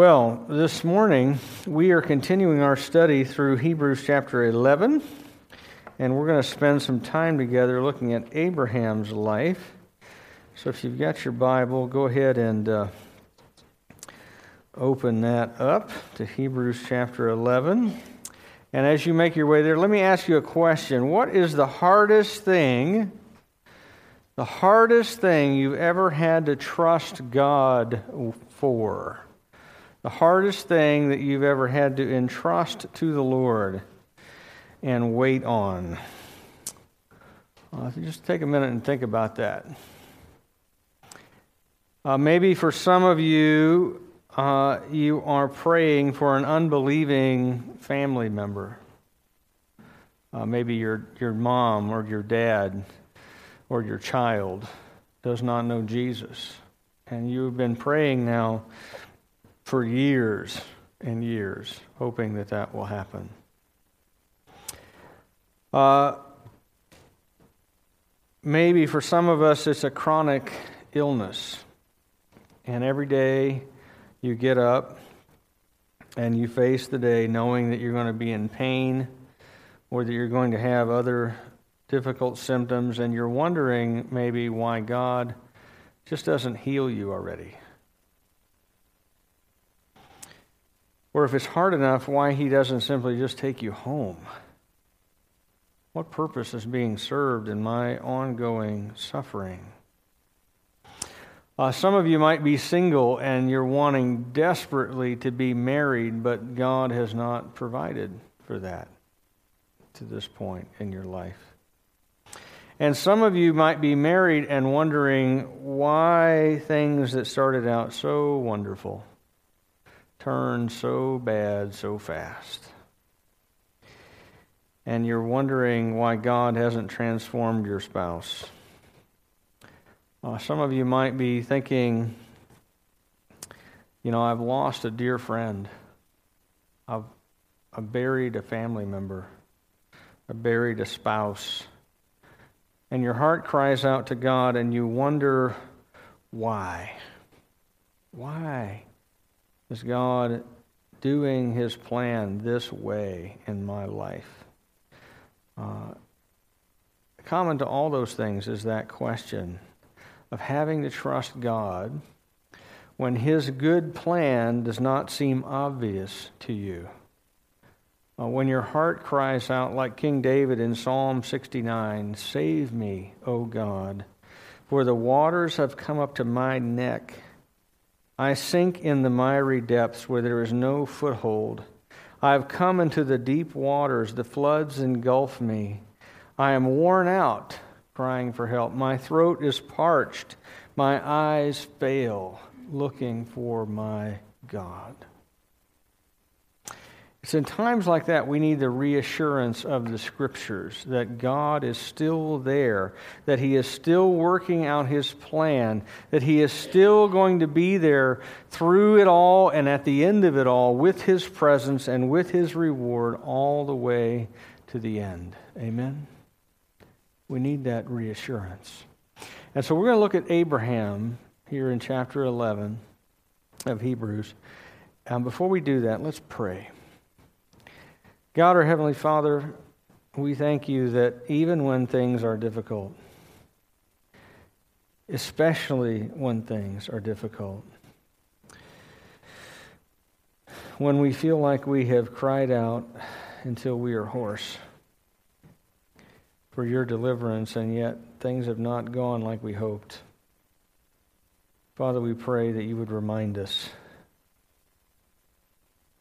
Well, this morning we are continuing our study through Hebrews chapter 11, and we're going to spend some time together looking at Abraham's life. So if you've got your Bible, go ahead and uh, open that up to Hebrews chapter 11. And as you make your way there, let me ask you a question. What is the hardest thing, the hardest thing you've ever had to trust God for? The hardest thing that you've ever had to entrust to the Lord and wait on? Just take a minute and think about that. Uh, maybe for some of you, uh, you are praying for an unbelieving family member. Uh, maybe your, your mom or your dad or your child does not know Jesus. And you've been praying now for years and years, hoping that that will happen. Uh, maybe for some of us, it's a chronic illness. And every day you get up and you face the day knowing that you're going to be in pain or that you're going to have other difficult symptoms, and you're wondering maybe why God just doesn't heal you already. Or if it's hard enough, why he doesn't simply just take you home. What purpose is being served in my ongoing suffering? Uh, some of you might be single and you're wanting desperately to be married, but God has not provided for that to this point in your life. And some of you might be married and wondering why things that started out so wonderful turn so bad so fast. And you're wondering why God hasn't transformed your spouse. Uh, some of you might be thinking, you know, I've lost a dear friend. I've, I've buried a family member. I've buried a spouse. And your heart cries out to God and you wonder why. Why? Is God doing his plan this way in my life? Uh, common to all those things is that question of having to trust God when his good plan does not seem obvious to you. Uh, when your heart cries out, like King David in Psalm 69, Save me, O God, for the waters have come up to my neck. I sink in the miry depths where there is no foothold. I have come into the deep waters, the floods engulf me. I am worn out, crying for help. My throat is parched, my eyes fail, looking for my God. It's in times like that we need the reassurance of the scriptures that God is still there, that He is still working out His plan, that He is still going to be there through it all and at the end of it all with His presence and with His reward all the way to the end. Amen? We need that reassurance. And so we're going to look at Abraham here in chapter 11 of Hebrews. And before we do that, let's pray. God, our Heavenly Father, we thank you that even when things are difficult, especially when things are difficult, when we feel like we have cried out until we are hoarse for your deliverance, and yet things have not gone like we hoped. Father, we pray that you would remind us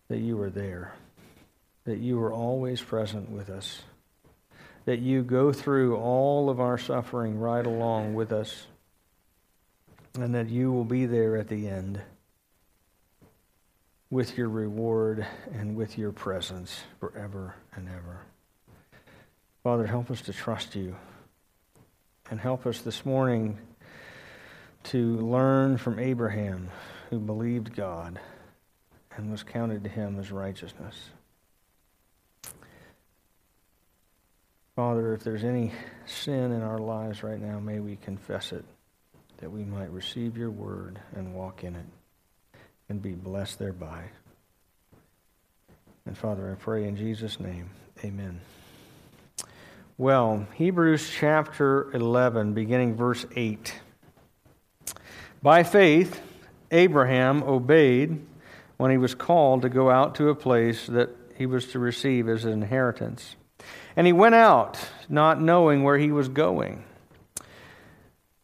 that you are there that you are always present with us, that you go through all of our suffering right along with us, and that you will be there at the end with your reward and with your presence forever and ever. Father, help us to trust you and help us this morning to learn from Abraham, who believed God and was counted to him as righteousness. Father, if there's any sin in our lives right now, may we confess it, that we might receive your word and walk in it. and be blessed thereby. And Father, I pray in Jesus' name, amen. Well, Hebrews chapter 11, beginning verse 8. By faith, Abraham obeyed when he was called to go out to a place that he was to receive as an inheritance. And he went out, not knowing where he was going.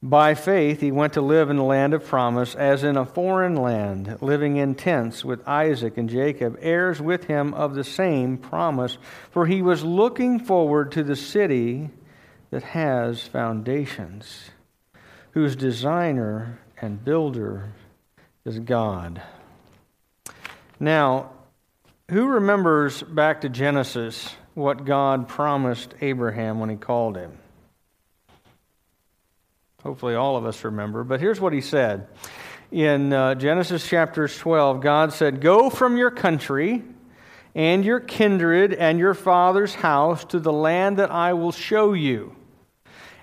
By faith, he went to live in the land of promise, as in a foreign land, living in tents with Isaac and Jacob, heirs with him of the same promise. For he was looking forward to the city that has foundations, whose designer and builder is God. Now, who remembers back to Genesis what God promised Abraham when he called him? Hopefully, all of us remember. But here's what he said in uh, Genesis chapter 12 God said, Go from your country and your kindred and your father's house to the land that I will show you.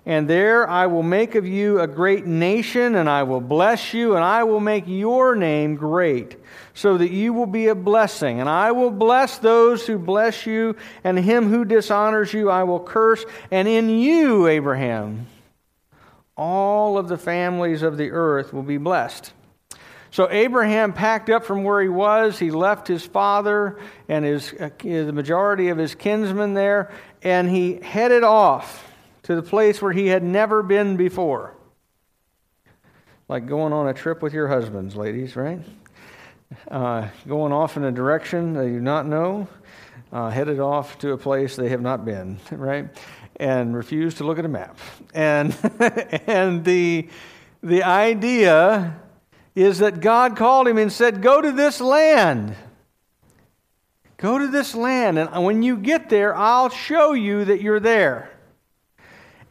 And there I will make of you a great nation, and I will bless you, and I will make your name great, so that you will be a blessing. And I will bless those who bless you, and him who dishonors you I will curse. And in you, Abraham, all of the families of the earth will be blessed. So Abraham packed up from where he was. He left his father and his, uh, the majority of his kinsmen there, and he headed off to the place where he had never been before. Like going on a trip with your husbands, ladies, right? Uh, going off in a direction they do not know, uh, headed off to a place they have not been, right? and refused to look at a map. And, and the, the idea is that God called him and said, Go to this land. Go to this land. And when you get there, I'll show you that you're there.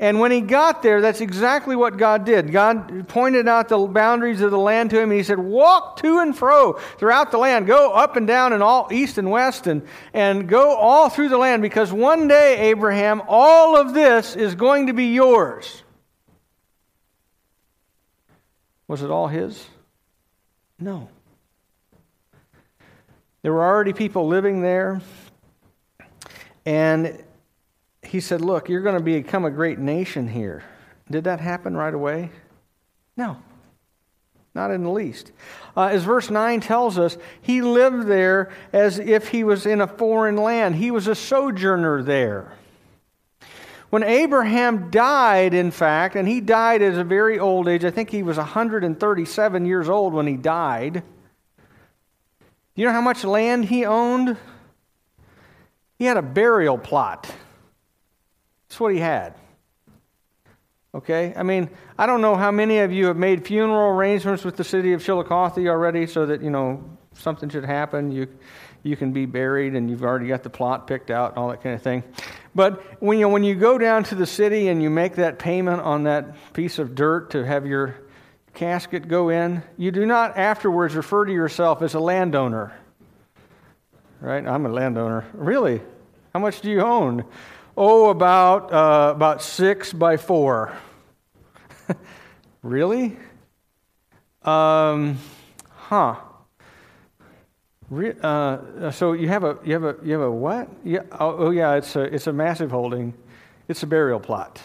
And when he got there, that's exactly what God did. God pointed out the boundaries of the land to him, and he said, Walk to and fro throughout the land. Go up and down and all east and west, and, and go all through the land, because one day, Abraham, all of this is going to be yours. Was it all his? No. There were already people living there, and he said, Look, you're going to become a great nation here. Did that happen right away? No, not in the least. Uh, as verse 9 tells us, he lived there as if he was in a foreign land, he was a sojourner there. When Abraham died, in fact, and he died at a very old age, I think he was 137 years old when he died. You know how much land he owned? He had a burial plot. That's what he had. Okay? I mean, I don't know how many of you have made funeral arrangements with the city of Chillicothe already so that, you know, something should happen. You, you can be buried and you've already got the plot picked out and all that kind of thing. But when you, when you go down to the city and you make that payment on that piece of dirt to have your casket go in, you do not afterwards refer to yourself as a landowner. Right? I'm a landowner. Really? How much do you own? Oh, about, uh, about six by four. really? Um, huh. Re- uh, so you have a you have a you have a what? Yeah. Oh, oh, yeah. It's a it's a massive holding. It's a burial plot.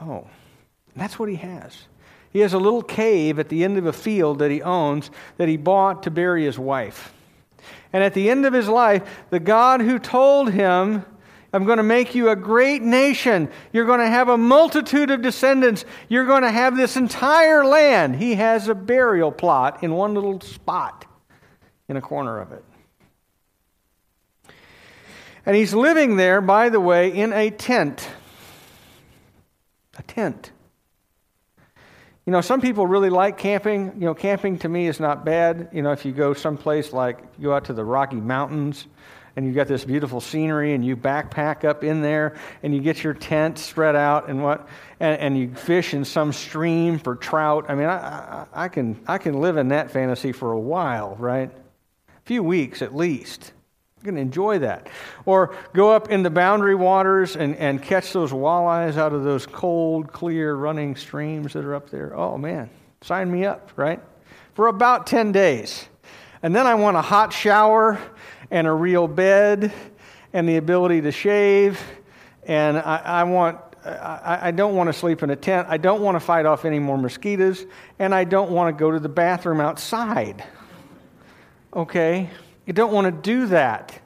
Oh, that's what he has. He has a little cave at the end of a field that he owns that he bought to bury his wife. And at the end of his life, the God who told him, I'm going to make you a great nation. You're going to have a multitude of descendants. You're going to have this entire land. He has a burial plot in one little spot in a corner of it. And he's living there, by the way, in a tent. A tent. You know, some people really like camping. You know, camping to me is not bad. You know, if you go someplace like you go out to the Rocky Mountains and you've got this beautiful scenery and you backpack up in there and you get your tent spread out and what and, and you fish in some stream for trout. I mean, I, I, I can I can live in that fantasy for a while, right? A few weeks at least. You can enjoy that. Or go up in the boundary waters and, and catch those walleyes out of those cold, clear running streams that are up there. Oh, man, sign me up, right? for about 10 days. And then I want a hot shower and a real bed and the ability to shave. And I, I want I, I, don't want to sleep in a tent. I don't want to fight off any more mosquitoes. And I don't want to go to the bathroom outside. Okay? You don't want to do that.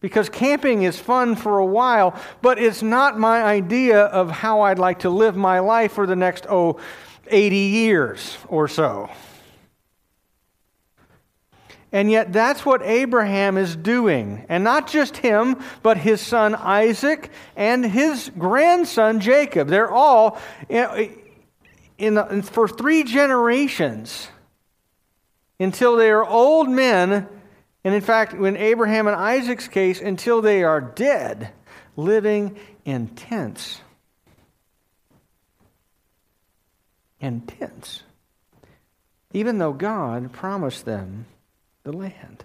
Because camping is fun for a while, but it's not my idea of how I'd like to live my life for the next, oh, 80 years or so. And yet, that's what Abraham is doing. And not just him, but his son Isaac and his grandson Jacob. They're all, in, in, for three generations, until they are old men. And in fact, in Abraham and Isaac's case, until they are dead, living in tents. In tents. Even though God promised them the land.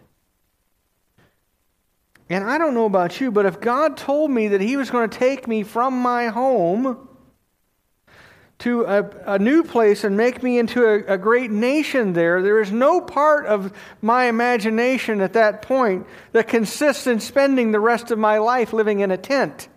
And I don't know about you, but if God told me that He was going to take me from my home to a, a new place and make me into a, a great nation there, there is no part of my imagination at that point that consists in spending the rest of my life living in a tent.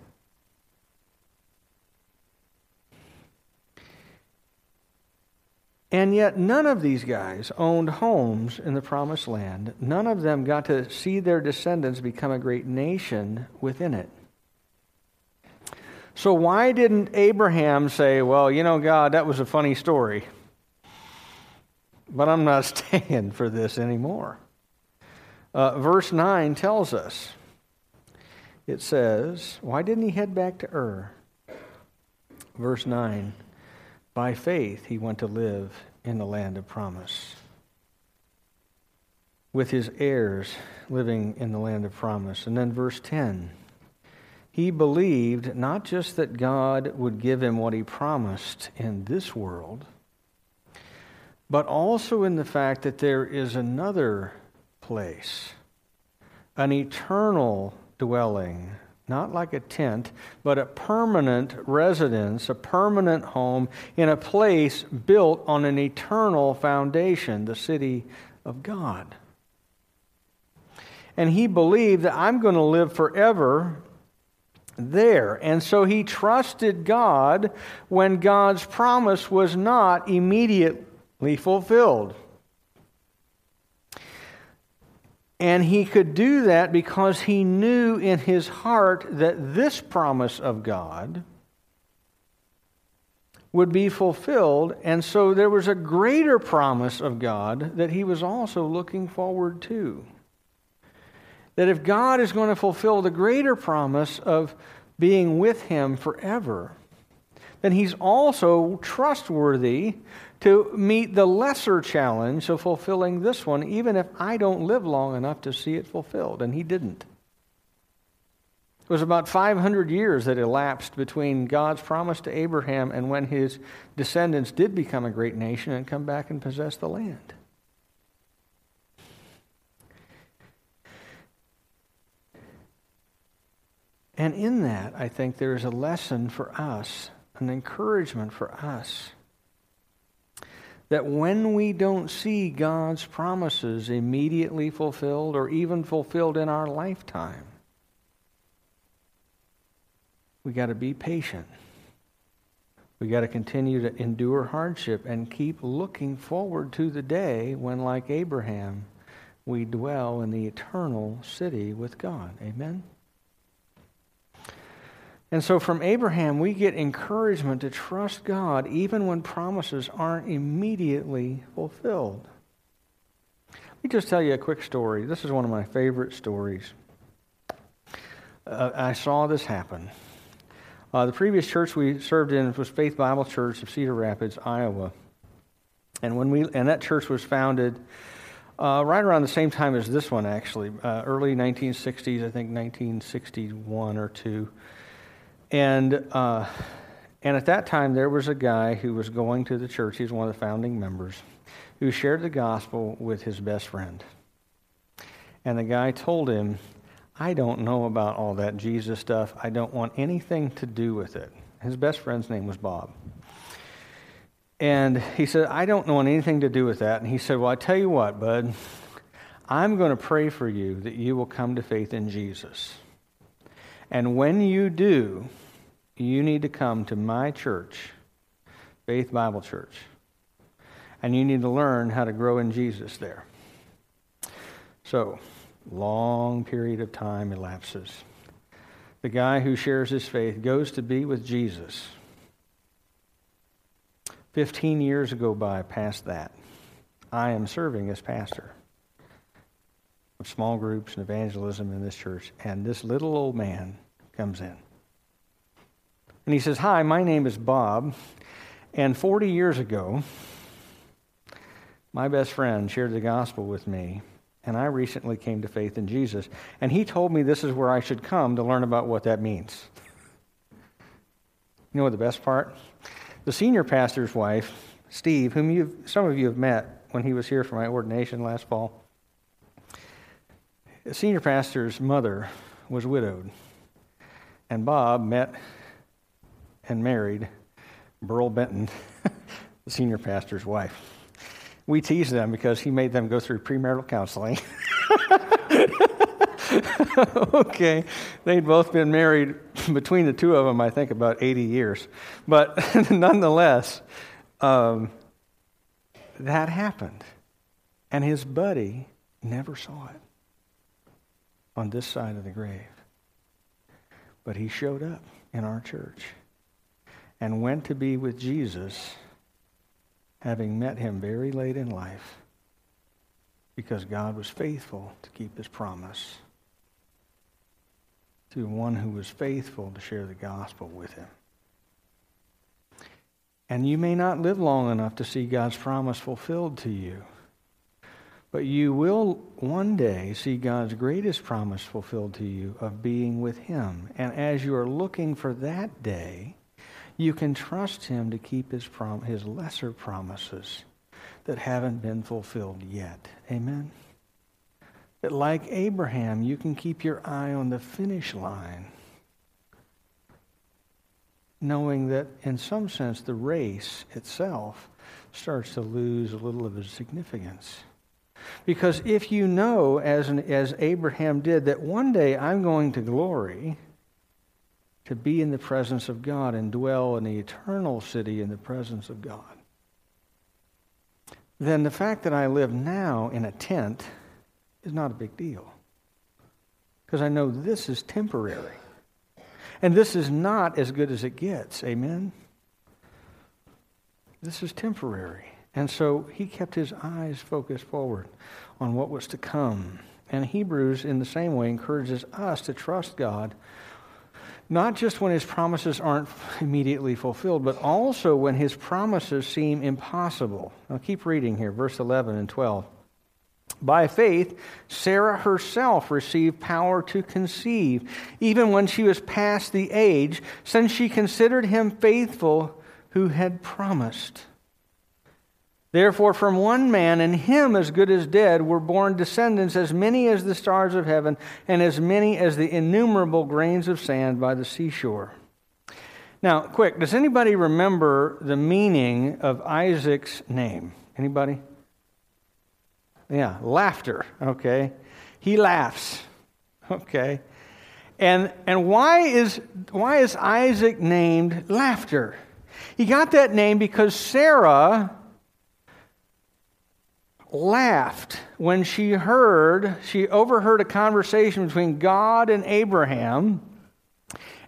And yet, none of these guys owned homes in the promised land. None of them got to see their descendants become a great nation within it. So, why didn't Abraham say, Well, you know, God, that was a funny story, but I'm not staying for this anymore? Uh, verse 9 tells us it says, Why didn't he head back to Ur? Verse 9 by faith, he went to live in the land of promise. With his heirs living in the land of promise. And then verse 10 he believed not just that God would give him what he promised in this world, but also in the fact that there is another place, an eternal dwelling not like a tent, but a permanent residence, a permanent home in a place built on an eternal foundation, the city of God. And he believed that I'm going to live forever there. And so he trusted God when God's promise was not immediately fulfilled. And he could do that because he knew in his heart that this promise of God would be fulfilled. And so there was a greater promise of God that he was also looking forward to. That if God is going to fulfill the greater promise of being with him forever, then he's also trustworthy to meet the lesser challenge of fulfilling this one, even if I don't live long enough to see it fulfilled. And he didn't. It was about 500 years that elapsed between God's promise to Abraham and when his descendants did become a great nation and come back and possess the land. And in that, I think there is a lesson for us, an encouragement for us that when we don't see God's promises immediately fulfilled or even fulfilled in our lifetime, we got to be patient. We got to continue to endure hardship and keep looking forward to the day when, like Abraham, we dwell in the eternal city with God. Amen? And so from Abraham, we get encouragement to trust God even when promises aren't immediately fulfilled. Let me just tell you a quick story. This is one of my favorite stories. Uh, I saw this happen. Uh, the previous church we served in was Faith Bible Church of Cedar Rapids, Iowa. And, when we, and that church was founded uh, right around the same time as this one, actually, uh, early 1960s, I think 1961 or 2. And, uh, and at that time, there was a guy who was going to the church. He was one of the founding members who shared the gospel with his best friend. And the guy told him, I don't know about all that Jesus stuff. I don't want anything to do with it. His best friend's name was Bob. And he said, I don't want anything to do with that. And he said, Well, I tell you what, bud, I'm going to pray for you that you will come to faith in Jesus. And when you do, you need to come to my church, Faith Bible Church. And you need to learn how to grow in Jesus there. So, long period of time elapses. The guy who shares his faith goes to be with Jesus. 15 years go by past that. I am serving as pastor of small groups and evangelism in this church, and this little old man comes in. And he says, Hi, my name is Bob, and 40 years ago, my best friend shared the gospel with me, and I recently came to faith in Jesus. And he told me this is where I should come to learn about what that means. You know what the best part? The senior pastor's wife, Steve, whom some of you have met when he was here for my ordination last fall, senior pastor's mother was widowed. And Bob met and married Burl Benton, the senior pastor's wife. We tease them because he made them go through premarital counseling. okay, they'd both been married between the two of them, I think, about 80 years. But nonetheless, um, that happened. And his buddy never saw it on this side of the grave. But he showed up in our church and went to be with Jesus, having met him very late in life because God was faithful to keep his promise to one who was faithful to share the gospel with him. And you may not live long enough to see God's promise fulfilled to you. But you will one day see God's greatest promise fulfilled to you of being with Him. And as you are looking for that day, you can trust Him to keep His, prom- his lesser promises that haven't been fulfilled yet. Amen? That like Abraham, you can keep your eye on the finish line, knowing that in some sense the race itself starts to lose a little of its significance. Because if you know, as, an, as Abraham did, that one day I'm going to glory, to be in the presence of God and dwell in the eternal city in the presence of God, then the fact that I live now in a tent is not a big deal. Because I know this is temporary. And this is not as good as it gets. Amen? This is temporary. And so he kept his eyes focused forward on what was to come. And Hebrews, in the same way, encourages us to trust God, not just when his promises aren't immediately fulfilled, but also when his promises seem impossible. Now keep reading here, verse 11 and 12. By faith, Sarah herself received power to conceive, even when she was past the age, since she considered him faithful who had promised. Therefore, from one man, and him as good as dead, were born descendants as many as the stars of heaven, and as many as the innumerable grains of sand by the seashore. Now, quick, does anybody remember the meaning of Isaac's name? Anybody? Yeah, laughter, okay? He laughs. Okay. And and why is why is Isaac named laughter? He got that name because Sarah laughed when she heard, she overheard a conversation between God and Abraham.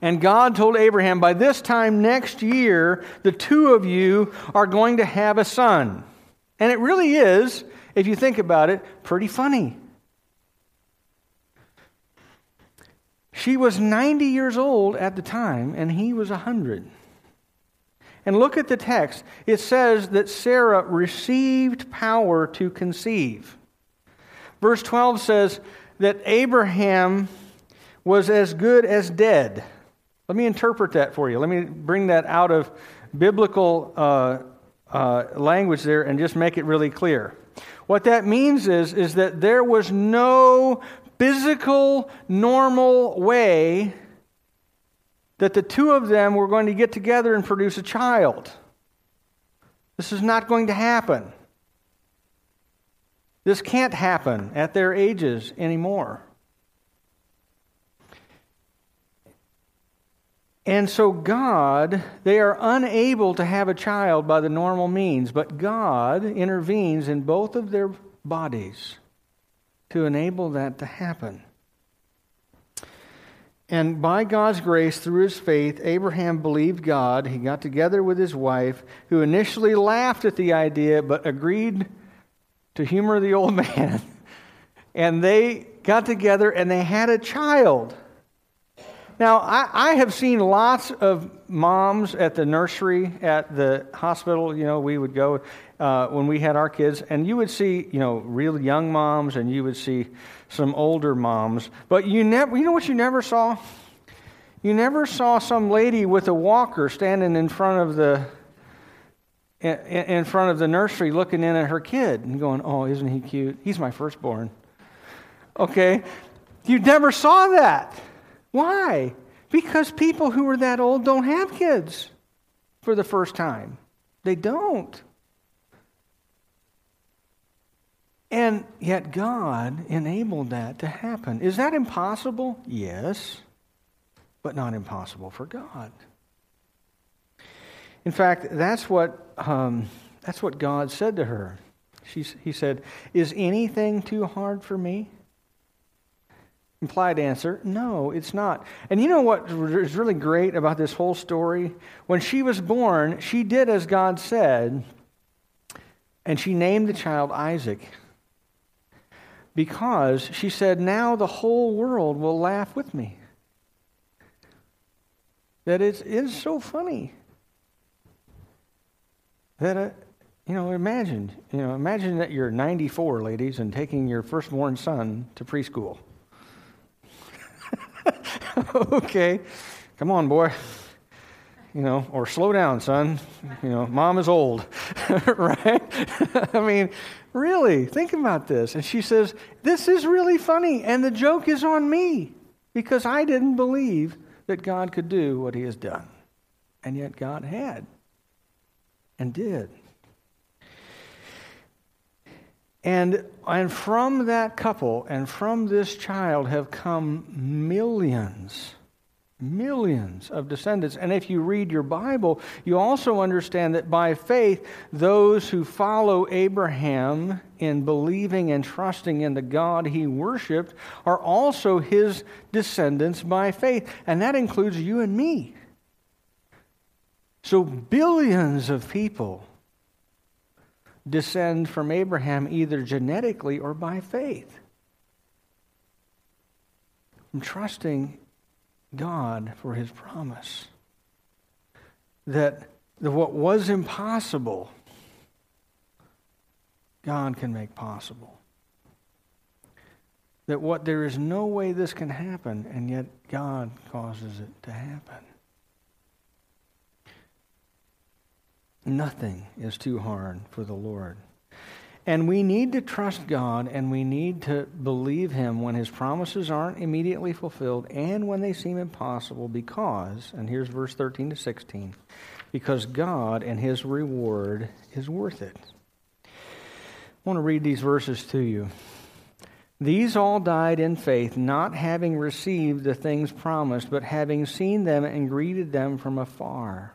And God told Abraham, by this time next year, the two of you are going to have a son. And it really is, if you think about it, pretty funny. She was 90 years old at the time, and he was 100. And look at the text. It says that Sarah received power to conceive. Verse 12 says that Abraham was as good as dead. Let me interpret that for you. Let me bring that out of biblical uh, uh, language there and just make it really clear. What that means is, is that there was no physical, normal way that the two of them were going to get together and produce a child. This is not going to happen. This can't happen at their ages anymore. And so, God, they are unable to have a child by the normal means, but God intervenes in both of their bodies to enable that to happen. And by God's grace, through his faith, Abraham believed God. He got together with his wife, who initially laughed at the idea but agreed to humor the old man. and they got together and they had a child. Now, I, I, have seen lots of moms at the nursery, at the hospital. You know, we would go uh, when we had our kids, and you would see, you know, real young moms, and you would see some older moms. But you never, you know what you never saw? You never saw some lady with a walker standing in front of the in front of the nursery looking in at her kid and going, Oh, isn't he cute? He's my firstborn. Okay? You never saw that. Why? Because people who are that old don't have kids for the first time. They don't. And yet God enabled that to happen. Is that impossible? Yes, but not impossible for God. In fact, that's what, um, that's what God said to her. He said, Is anything too hard for me? Implied answer, no, it's not. And you know what is really great about this whole story? When she was born, she did as God said, and she named the child Isaac. Because she said, now the whole world will laugh with me. That it's, it's so funny. That, uh, you know, imagine, you know, imagine that you're 94, ladies, and taking your firstborn son to preschool. okay, come on, boy. You know, or slow down, son. You know, mom is old, right? I mean, really, think about this. And she says, This is really funny, and the joke is on me because I didn't believe that God could do what he has done. And yet God had and did. And, and from that couple and from this child have come millions, millions of descendants. And if you read your Bible, you also understand that by faith, those who follow Abraham in believing and trusting in the God he worshiped are also his descendants by faith. And that includes you and me. So, billions of people descend from Abraham either genetically or by faith. I'm trusting God for his promise that the, what was impossible, God can make possible. That what there is no way this can happen, and yet God causes it to happen. Nothing is too hard for the Lord. And we need to trust God and we need to believe Him when His promises aren't immediately fulfilled and when they seem impossible because, and here's verse 13 to 16, because God and His reward is worth it. I want to read these verses to you. These all died in faith, not having received the things promised, but having seen them and greeted them from afar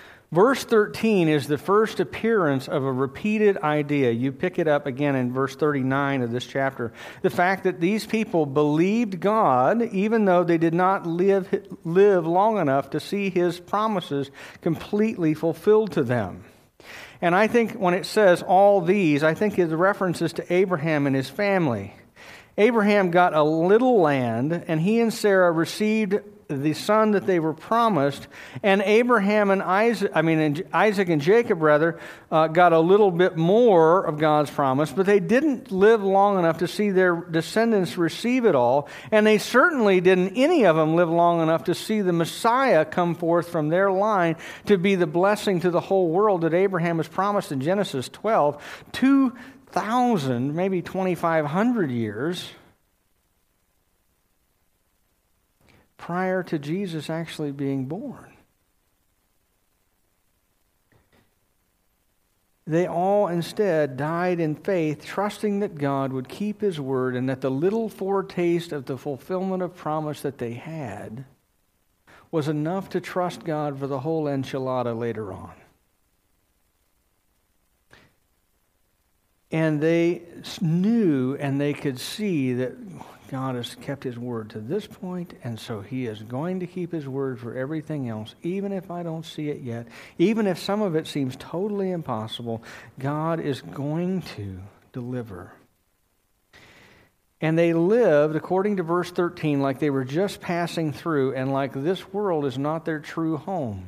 Verse 13 is the first appearance of a repeated idea. You pick it up again in verse 39 of this chapter. The fact that these people believed God even though they did not live, live long enough to see his promises completely fulfilled to them. And I think when it says all these, I think it references to Abraham and his family. Abraham got a little land, and he and Sarah received the son that they were promised. And Abraham and Isaac, I mean, Isaac and Jacob, rather, uh, got a little bit more of God's promise, but they didn't live long enough to see their descendants receive it all. And they certainly didn't, any of them, live long enough to see the Messiah come forth from their line to be the blessing to the whole world that Abraham was promised in Genesis 12. 2,000, maybe 2,500 years prior to Jesus actually being born. They all instead died in faith, trusting that God would keep his word and that the little foretaste of the fulfillment of promise that they had was enough to trust God for the whole enchilada later on. And they knew and they could see that God has kept his word to this point, and so he is going to keep his word for everything else, even if I don't see it yet, even if some of it seems totally impossible. God is going to deliver. And they lived, according to verse 13, like they were just passing through, and like this world is not their true home.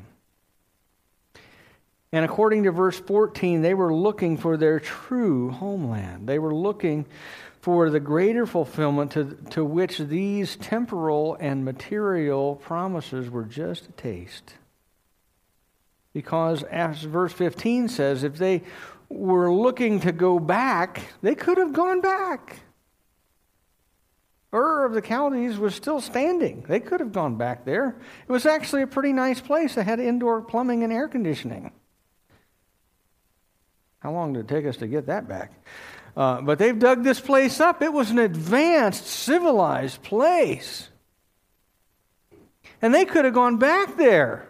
And according to verse 14, they were looking for their true homeland. They were looking for the greater fulfillment to, to which these temporal and material promises were just a taste. Because, as verse 15 says, if they were looking to go back, they could have gone back. Ur of the Chaldees was still standing. They could have gone back there. It was actually a pretty nice place. It had indoor plumbing and air conditioning. How long did it take us to get that back? Uh, but they've dug this place up. It was an advanced, civilized place. And they could have gone back there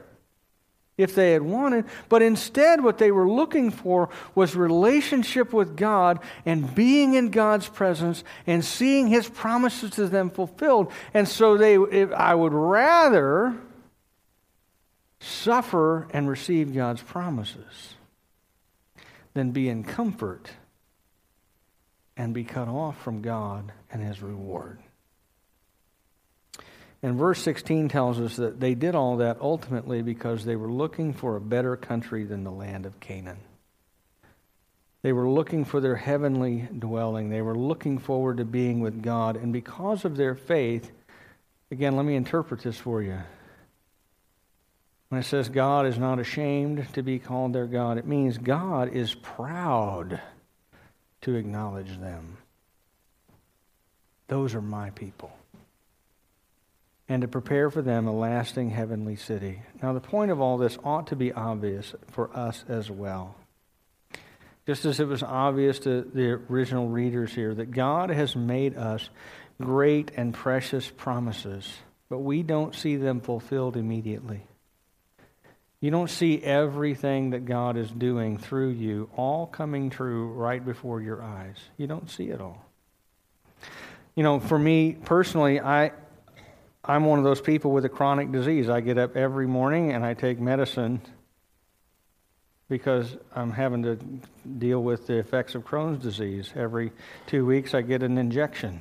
if they had wanted. But instead, what they were looking for was relationship with God and being in God's presence and seeing His promises to them fulfilled. And so they, I would rather suffer and receive God's promises than be in comfort and be cut off from God and his reward. And verse 16 tells us that they did all that ultimately because they were looking for a better country than the land of Canaan. They were looking for their heavenly dwelling. They were looking forward to being with God. And because of their faith, again, let me interpret this for you. When it says God is not ashamed to be called their God, it means God is proud to acknowledge them. Those are my people. And to prepare for them a lasting heavenly city. Now, the point of all this ought to be obvious for us as well. Just as it was obvious to the original readers here that God has made us great and precious promises, but we don't see them fulfilled immediately. You don't see everything that God is doing through you all coming true right before your eyes. You don't see it all. You know, for me personally, I I'm one of those people with a chronic disease. I get up every morning and I take medicine because I'm having to deal with the effects of Crohn's disease. Every 2 weeks I get an injection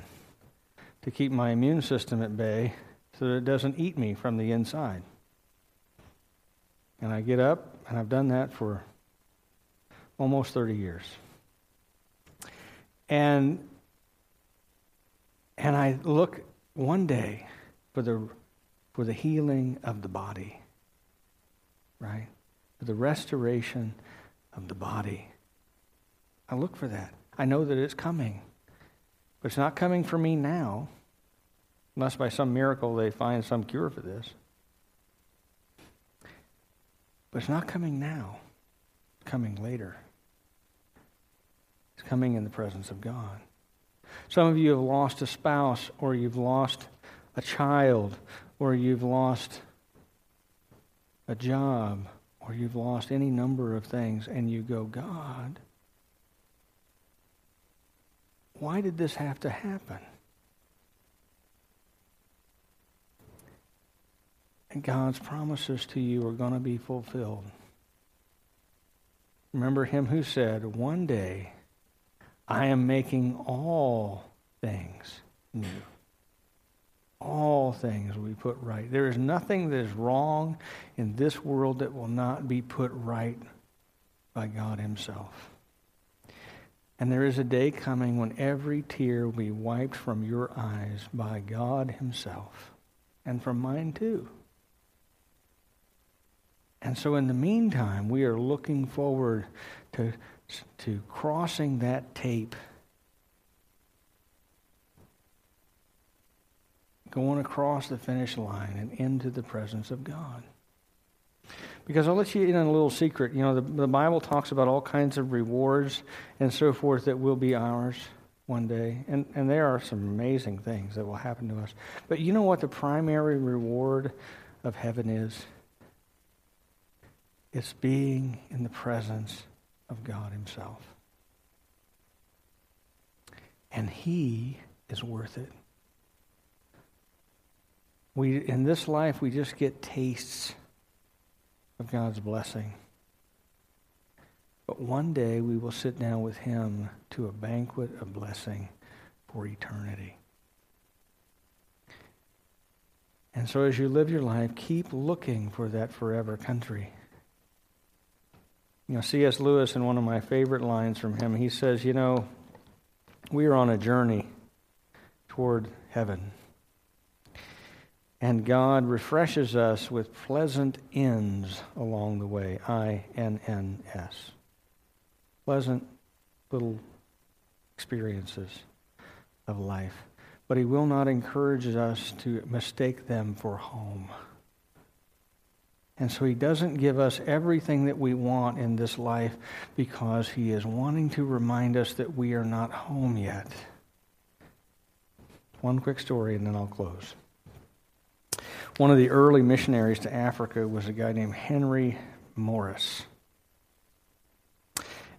to keep my immune system at bay so that it doesn't eat me from the inside. And I get up, and I've done that for almost 30 years. And and I look one day for the for the healing of the body. Right? For the restoration of the body. I look for that. I know that it's coming. But it's not coming for me now, unless by some miracle they find some cure for this. But it's not coming now, it's coming later. It's coming in the presence of God. Some of you have lost a spouse, or you've lost a child, or you've lost a job, or you've lost any number of things, and you go, God, why did this have to happen? God's promises to you are going to be fulfilled. Remember him who said, One day I am making all things new. all things will be put right. There is nothing that is wrong in this world that will not be put right by God Himself. And there is a day coming when every tear will be wiped from your eyes by God Himself and from mine too. And so, in the meantime, we are looking forward to, to crossing that tape going across the finish line and into the presence of God. Because I'll let you in on a little secret. You know, the, the Bible talks about all kinds of rewards and so forth that will be ours one day. And, and there are some amazing things that will happen to us. But you know what the primary reward of heaven is? It's being in the presence of God Himself. And He is worth it. We, in this life, we just get tastes of God's blessing. But one day we will sit down with Him to a banquet of blessing for eternity. And so as you live your life, keep looking for that forever country. You know, C.S. Lewis, in one of my favorite lines from him, he says, You know, we are on a journey toward heaven. And God refreshes us with pleasant inns along the way. I N N S. Pleasant little experiences of life. But He will not encourage us to mistake them for home. And so He doesn't give us everything that we want in this life because He is wanting to remind us that we are not home yet. One quick story and then I'll close. One of the early missionaries to Africa was a guy named Henry Morris.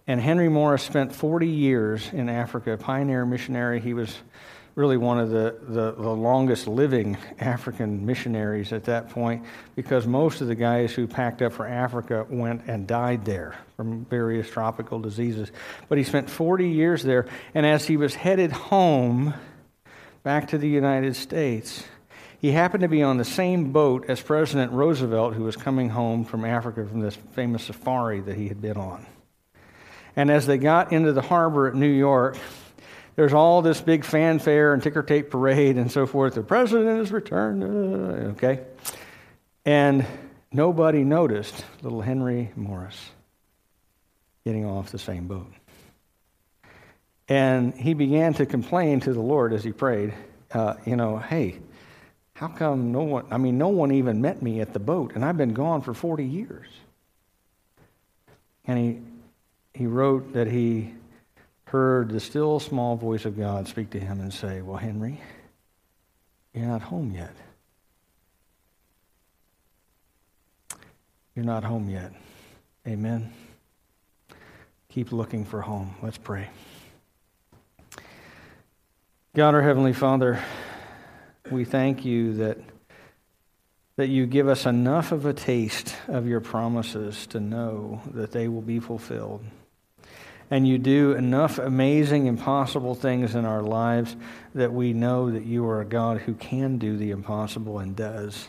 And Henry Morris spent 40 years in Africa, a pioneer missionary. He was really one of the, the, the, longest living African missionaries at that point because most of the guys who packed up for Africa went and died there from various tropical diseases. But he spent 40 years there, and as he was headed home back to the United States, he happened to be on the same boat as President Roosevelt, who was coming home from Africa from this famous safari that he had been on. And as they got into the harbor at New York, there's all this big fanfare and ticker tape parade and so forth. The president has returned. Uh, okay. And nobody noticed little Henry Morris getting off the same boat. And he began to complain to the Lord as he prayed, uh, you know, hey, how come no one, I mean, no one even met me at the boat, and I've been gone for 40 years? And he, he wrote that he heard the still small voice of God speak to him and say, Well, Henry, you're not home yet. You're not home yet. Amen. Keep looking for home. Let's pray. God, our Heavenly Father, we thank you that, that you give us enough of a taste of your promises to know that they will be fulfilled. And you do enough amazing, impossible things in our lives that we know that you are a God who can do the impossible and does.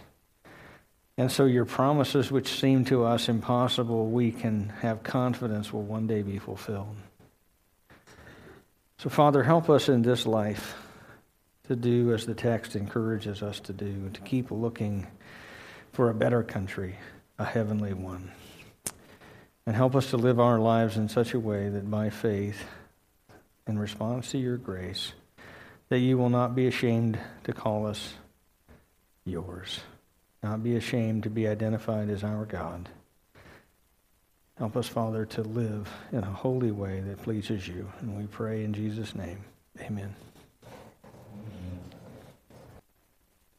And so your promises, which seem to us impossible, we can have confidence will one day be fulfilled. So, Father, help us in this life to do as the text encourages us to do, to keep looking for a better country, a heavenly one. And help us to live our lives in such a way that by faith, in response to your grace, that you will not be ashamed to call us yours, not be ashamed to be identified as our God. Help us, Father, to live in a holy way that pleases you. And we pray in Jesus' name. Amen.